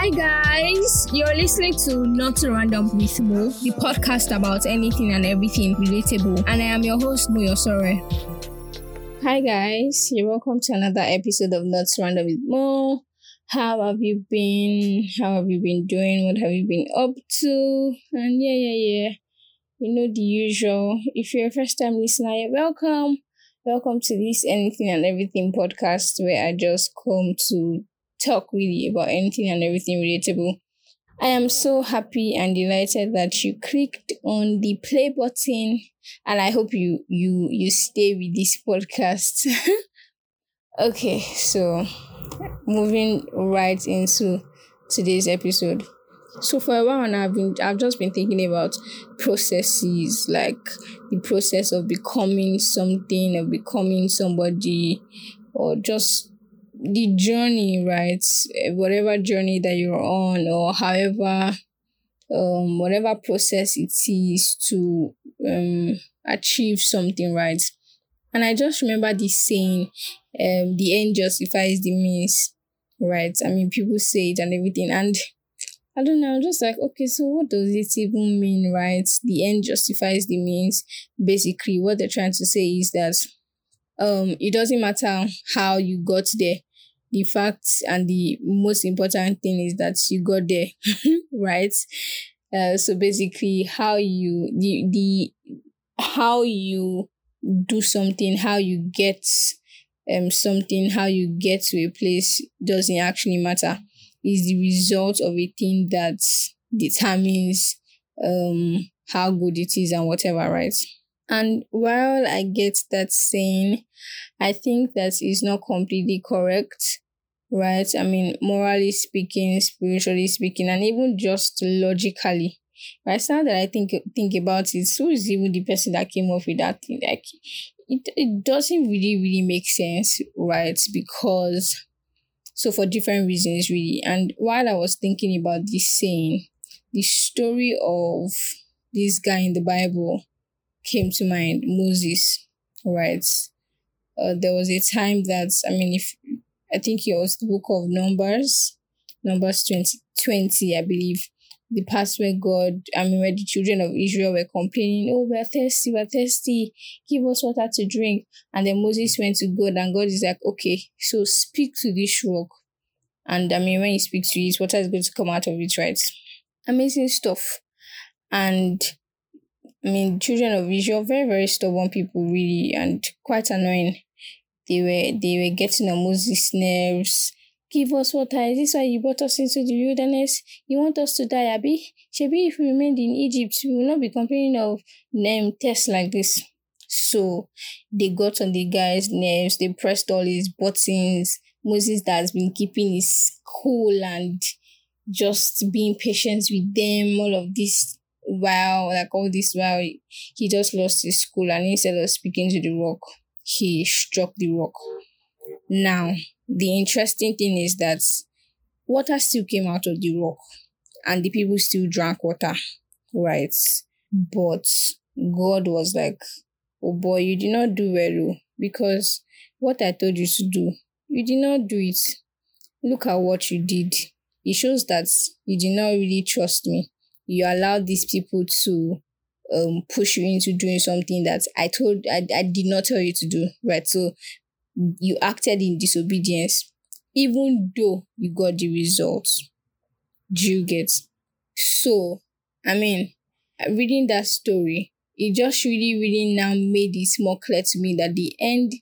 Hi guys, you're listening to Not So Random with Mo, the podcast about anything and everything relatable, and I am your host Moyosore. Hi guys, you're welcome to another episode of Not So Random with Mo. How have you been? How have you been doing? What have you been up to? And yeah, yeah, yeah, you know the usual. If you're a first time listener, you're welcome. Welcome to this Anything and Everything podcast where I just come to talk really about anything and everything relatable. I am so happy and delighted that you clicked on the play button and I hope you you you stay with this podcast. okay, so moving right into today's episode. So for a while now I've been I've just been thinking about processes like the process of becoming something or becoming somebody or just the journey, right? Eh, whatever journey that you're on, or however, um, whatever process it is to um achieve something, right? And I just remember this saying, um, the end justifies the means, right? I mean, people say it and everything, and I don't know, I'm just like, okay, so what does it even mean, right? The end justifies the means. Basically, what they're trying to say is that um it doesn't matter how you got there the fact and the most important thing is that you got there, right? Uh, so basically, how you the the how you do something, how you get um something, how you get to a place doesn't actually matter. Is the result of a thing that determines um how good it is and whatever, right? And while I get that saying, I think that is not completely correct, right? I mean, morally speaking, spiritually speaking, and even just logically. Right now that I think think about it, who is even the person that came up with that thing? Like, it, it doesn't really really make sense, right? Because so for different reasons, really. And while I was thinking about this saying, the story of this guy in the Bible came to mind, Moses, right? Uh, there was a time that I mean, if I think it was the book of Numbers, Numbers 20, 20 I believe. The part where God, I mean, where the children of Israel were complaining, Oh, we're thirsty, we're thirsty, give us water to drink. And then Moses went to God, and God is like, Okay, so speak to this rock. And I mean, when he speaks to it, water is going to come out of it, right? Amazing stuff. And I mean, children of Israel, very, very stubborn people, really, and quite annoying. They were they were getting on Moses' nerves. Give us water. Is this why you brought us into the wilderness? You want us to die, Abby? Maybe if we remained in Egypt, we will not be complaining of name tests like this. So they got on the guy's nerves, they pressed all his buttons. Moses that has been keeping his cool and just being patient with them, all of this while like all this while he just lost his school and instead of speaking to the rock, he struck the rock. Now, the interesting thing is that water still came out of the rock and the people still drank water, right? But God was like, Oh boy, you did not do well oh, because what I told you to do, you did not do it. Look at what you did. It shows that you did not really trust me. You allowed these people to um push you into doing something that I told I, I did not tell you to do, right? So you acted in disobedience, even though you got the results. Do you get? So, I mean, reading that story, it just really, really now made it more clear to me that the end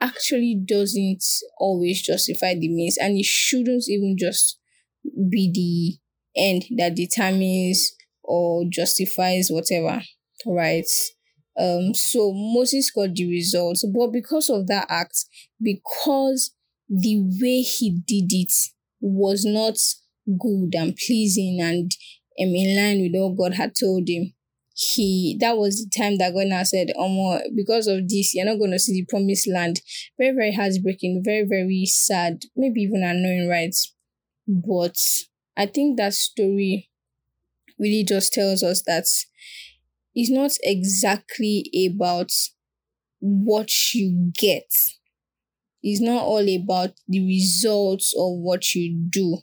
actually doesn't always justify the means, and it shouldn't even just be the end that determines or justifies whatever, right? Um, so Moses got the results, but because of that act, because the way he did it was not good and pleasing and um, in line with what God had told him, he that was the time that God now said, Oh, because of this, you're not gonna see the promised land. Very, very heartbreaking, very, very sad, maybe even annoying, right? But I think that story really just tells us that it's not exactly about what you get. It's not all about the results of what you do.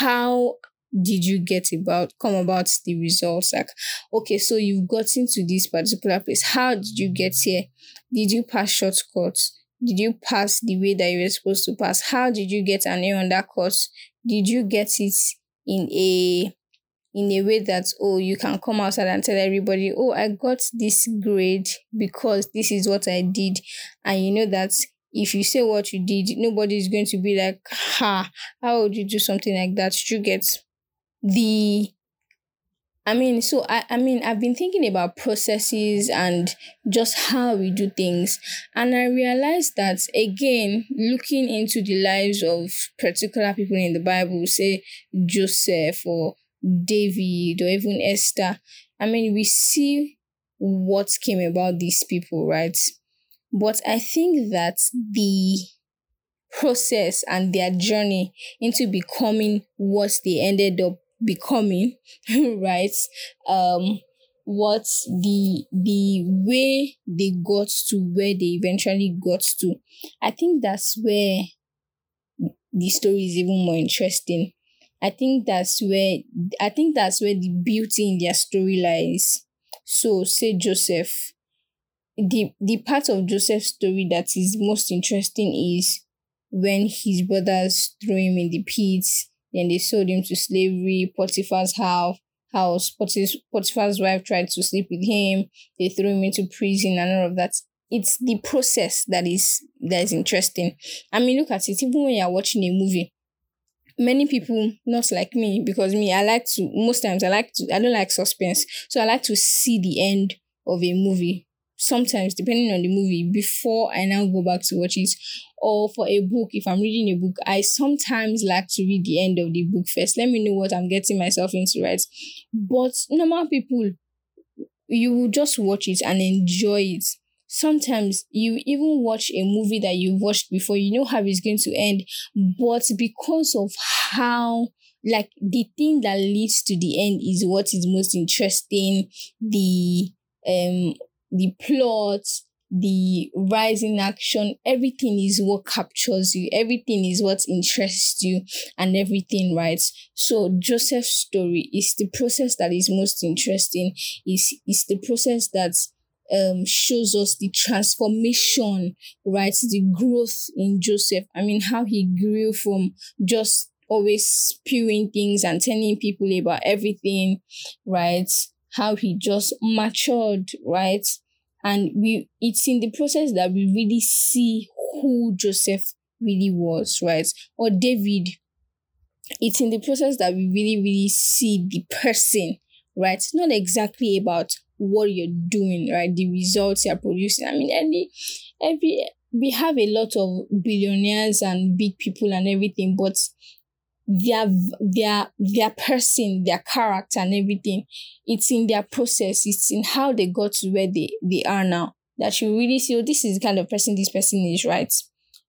how did you get about come about the results like okay so you've gotten to this particular place how did you get here did you pass shortcuts did you pass the way that you were supposed to pass? How did you get an a on that course? Did you get it in a in a way that oh you can come outside and tell everybody oh i got this grade because this is what i did. And you know that if you say what you did nobody is going to be like ha how would you do something like that? You get the I mean, so I, I mean, I've been thinking about processes and just how we do things. And I realized that again, looking into the lives of particular people in the Bible, say Joseph or David or even Esther, I mean, we see what came about these people, right? But I think that the process and their journey into becoming what they ended up becoming right um what the the way they got to where they eventually got to. I think that's where the story is even more interesting. I think that's where i think that's where the beauty in their story lies. So say joseph the the part of joseph's story that is most interesting is when his brothers threw him in the pit then they sold him to slavery. Potiphar's house, house Potiphar's wife tried to sleep with him. They threw him into prison and all of that. It's the process that is that is interesting. I mean, look at it. Even when you're watching a movie, many people not like me because me I like to most times I like to I don't like suspense, so I like to see the end of a movie sometimes depending on the movie before I now go back to watch it. Or for a book, if I'm reading a book, I sometimes like to read the end of the book first. Let me know what I'm getting myself into, right? But normal people, you will just watch it and enjoy it. Sometimes you even watch a movie that you've watched before, you know how it's going to end, but because of how like the thing that leads to the end is what is most interesting the um the plot, the rising action, everything is what captures you, everything is what interests you, and everything, right? So Joseph's story is the process that is most interesting, is is the process that um shows us the transformation, right? The growth in Joseph. I mean, how he grew from just always spewing things and telling people about everything, right? How he just matured, right? And we it's in the process that we really see who Joseph really was, right? Or David. It's in the process that we really, really see the person, right? Not exactly about what you're doing, right? The results you're producing. I mean, every every we have a lot of billionaires and big people and everything, but their their their person, their character and everything. It's in their process, it's in how they got to where they, they are now. That you really see, oh, this is the kind of person this person is, right?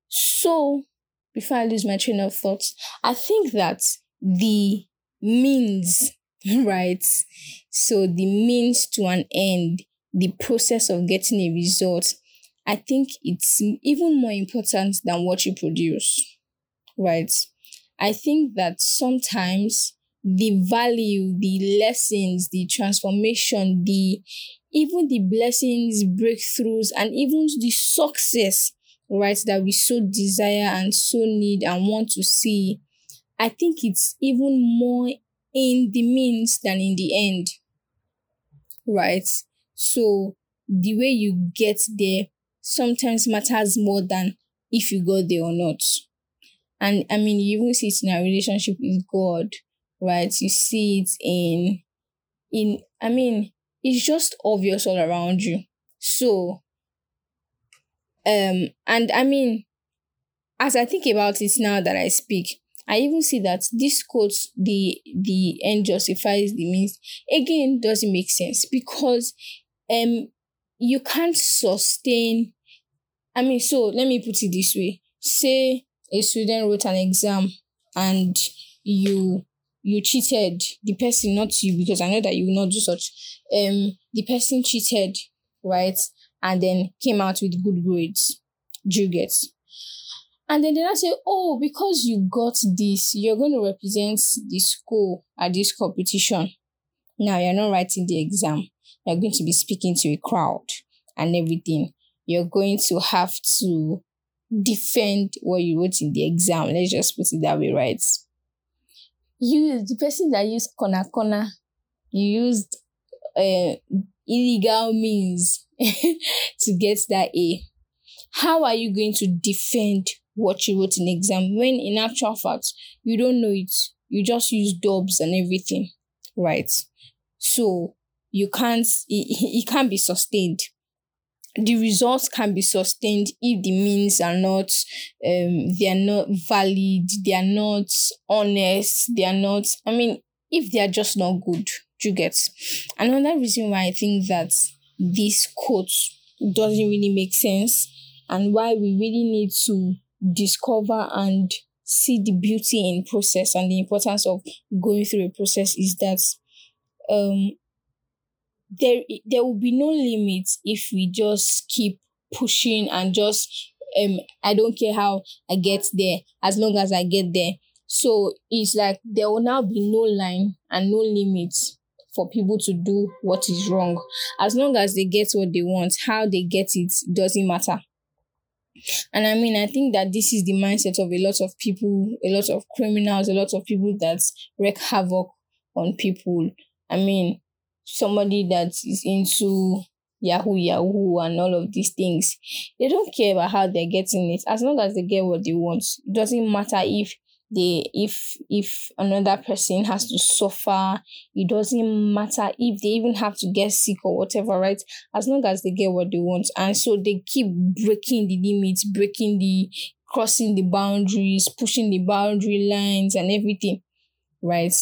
So before I lose my train of thought, I think that the means, right? So the means to an end, the process of getting a result, I think it's even more important than what you produce, right? I think that sometimes the value, the lessons, the transformation, the even the blessings, breakthroughs, and even the success, right, that we so desire and so need and want to see, I think it's even more in the means than in the end, right? So the way you get there sometimes matters more than if you got there or not. And I mean, you even see it in our relationship with God, right? You see it in, in, I mean, it's just obvious all around you. So, um, and I mean, as I think about it now that I speak, I even see that this quote, the the end justifies the means, again doesn't make sense because um you can't sustain. I mean, so let me put it this way: say a student wrote an exam and you you cheated the person not you because i know that you will not do such um the person cheated right and then came out with good grades do you get And then they not say, oh, because you got this, you're going to represent the school at this competition. Now you're not writing the exam. You're going to be speaking to a crowd and everything. You're going to have to defend what you wrote in the exam. Let's just put it that way, right? You, the person that used corner corner, you used uh, illegal means to get that A. How are you going to defend what you wrote in exam when in actual fact you don't know it? You just use dubs and everything, right? So you can't it, it can't be sustained the results can be sustained if the means are not um they are not valid they are not honest they are not i mean if they are just not good you get? Another reason why i think that this quote doesn't really make sense and why we really need to discover and see the beauty in process and the importance of going through a process is that um there there will be no limits if we just keep pushing and just um I don't care how I get there as long as I get there. So it's like there will now be no line and no limits for people to do what is wrong. As long as they get what they want, how they get it doesn't matter. And I mean, I think that this is the mindset of a lot of people, a lot of criminals, a lot of people that wreak havoc on people. I mean, somebody that is into Yahoo Yahoo and all of these things. They don't care about how they're getting it. As long as they get what they want. It doesn't matter if they if if another person has to suffer. It doesn't matter if they even have to get sick or whatever, right? As long as they get what they want. And so they keep breaking the limits, breaking the crossing the boundaries, pushing the boundary lines and everything. Right?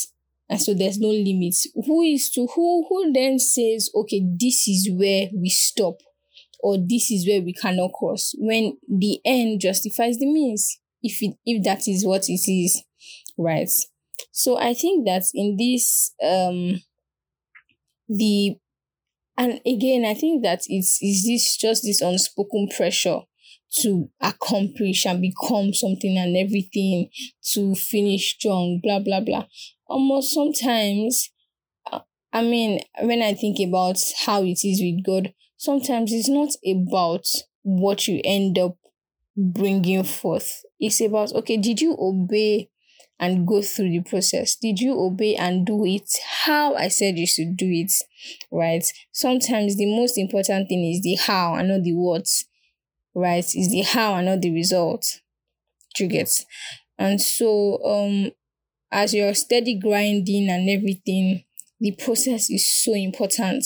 And so there's no limits who is to who who then says okay this is where we stop or this is where we cannot cross when the end justifies the means if it if that is what it is right? So i think that in this um the and again i think that it's is this just this unspoken pressure to accomplish and become something and everything to finish strong blah blah blah almost sometimes uh, i mean when i think about how it is with god sometimes it's not about what you end up bringing forth. It's about okay did you obey and go through the process? Did you obey and do it how i said you should do it right? Sometimes the most important thing is the how and not the what right? Is the how and not the result. Do you get? And so um as you're steady grinding and everything, the process is so important.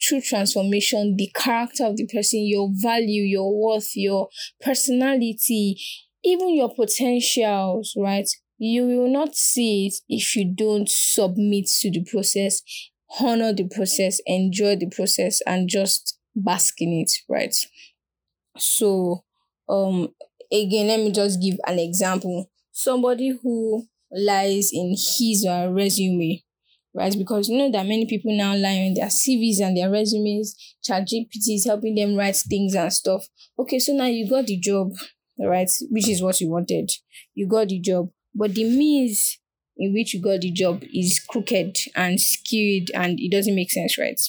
True transformation, the character of the person, your value, your worth, your personality, even your potentials, right? You will not see it if you don't submit to the process, honor the process, enjoy the process, and just bask in it, right? So, um, again, let me just give an example. Somebody who lies in his or her resume, right? Because you know that many people now lie on their CVs and their resumes. ChatGPT is helping them write things and stuff. Okay, so now you got the job, right? Which is what you wanted. You got the job, but the means in which you got the job is crooked and skewed and it doesn't make sense, right?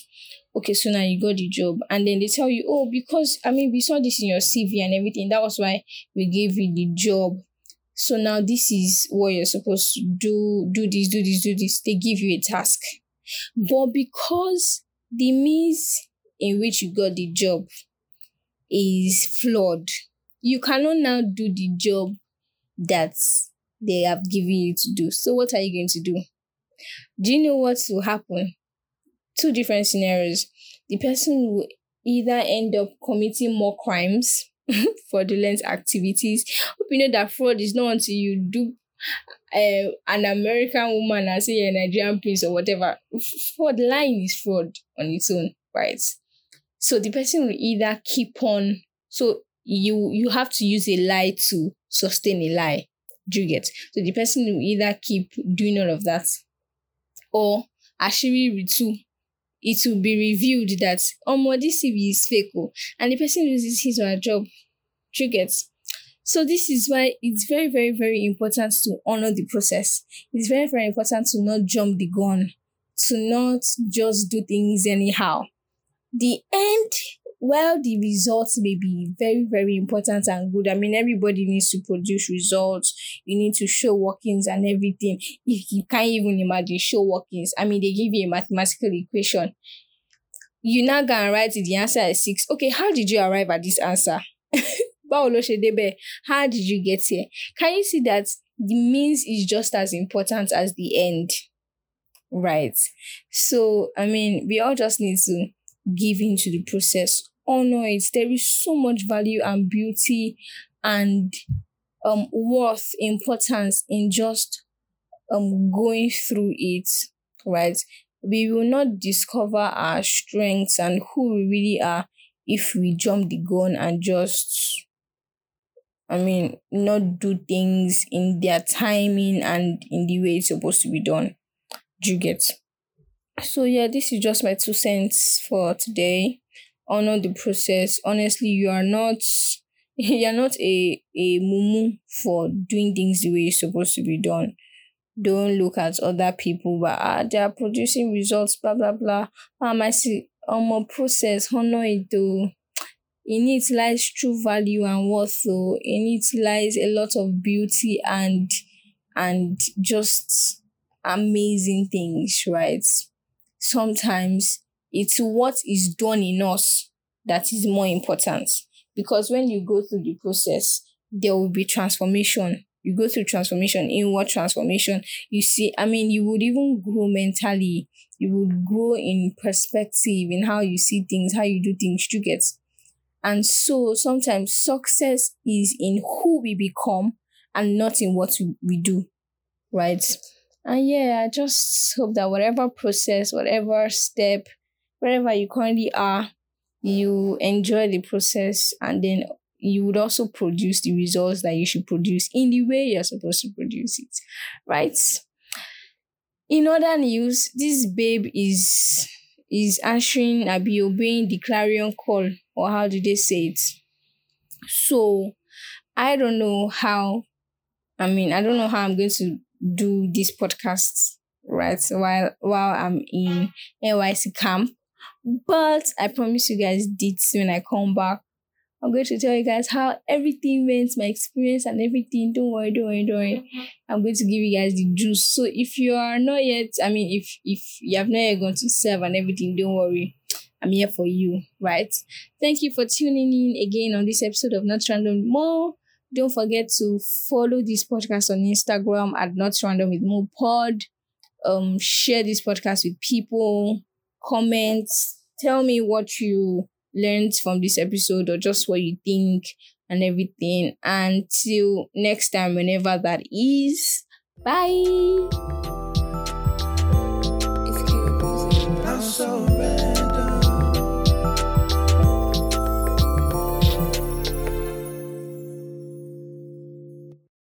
Okay, so now you got the job, and then they tell you, oh, because I mean, we saw this in your CV and everything. That was why we gave you the job so now this is what you're supposed to do, do this, do this, do this. They give you a task. But because the means in which you got the job is flawed, you cannot now do the job that they have given you to do. So what are you going to do? Do you know what will happen? Two different scenarios. The person will either end up committing more crimes fraudulent activities. Hope you know that fraud is not until you do uh, an American woman and say a Nigerian prince or whatever. Fraud lying is fraud on its own, right? So the person will either keep on. So you you have to use a lie to sustain a lie. Do you get? So the person will either keep doing all of that, or actually ritu it will be revealed that oh this CV is fake oh, and the person loses his or her job. Triggers. So this is why it's very, very, very important to honor the process. It's very, very important to not jump the gun, to not just do things anyhow. The end, well, the results may be very, very important and good. I mean, everybody needs to produce results. You need to show workings and everything. If you can't even imagine show workings, I mean, they give you a mathematical equation. You now go and write the answer is six. Okay, how did you arrive at this answer? how did you get here can you see that the means is just as important as the end right so i mean we all just need to give into the process honor it there is so much value and beauty and um worth importance in just um going through it right we will not discover our strengths and who we really are if we jump the gun and just I mean, not do things in their timing and in the way it's supposed to be done. Do you get? So yeah, this is just my two cents for today. Honor the process. Honestly, you are not you are not a a mumu for doing things the way it's supposed to be done. Don't look at other people, but ah, they are producing results, blah blah blah. Um, I see um a process, honor it though in it lies true value and worth so in it lies a lot of beauty and and just amazing things right sometimes it's what is done in us that is more important. Because when you go through the process there will be transformation. You go through transformation inward transformation. You see i mean you would even grow mentally. You would grow in perspective in how you see things how you do things. You get? And so sometimes success is in who we become and not in what we do, right? And yeah, I just hope that whatever process, whatever step, wherever you currently are, you enjoy the process and then you would also produce the results that you should produce in the way you're supposed to produce it, right? In other news, this babe is is answering, I'll be obeying the clarion call or how do they say it? So I don't know how I mean I don't know how I'm going to do this podcast right while while I'm in NYSC camp. But I promise you guys dates when I come back. I'm going to tell you guys how everything went, my experience and everything. Don't worry, don't worry, don't worry. I'm going to give you guys the juice. So if you are not yet, I mean, if if you have not yet gone to serve and everything, don't worry. I'm here for you, right? Thank you for tuning in again on this episode of Not Random Mo. Don't forget to follow this podcast on Instagram at Not Random with Mo Pod. Um, share this podcast with people. Comment. Tell me what you learned from this episode or just what you think and everything. Until next time, whenever that is. Bye.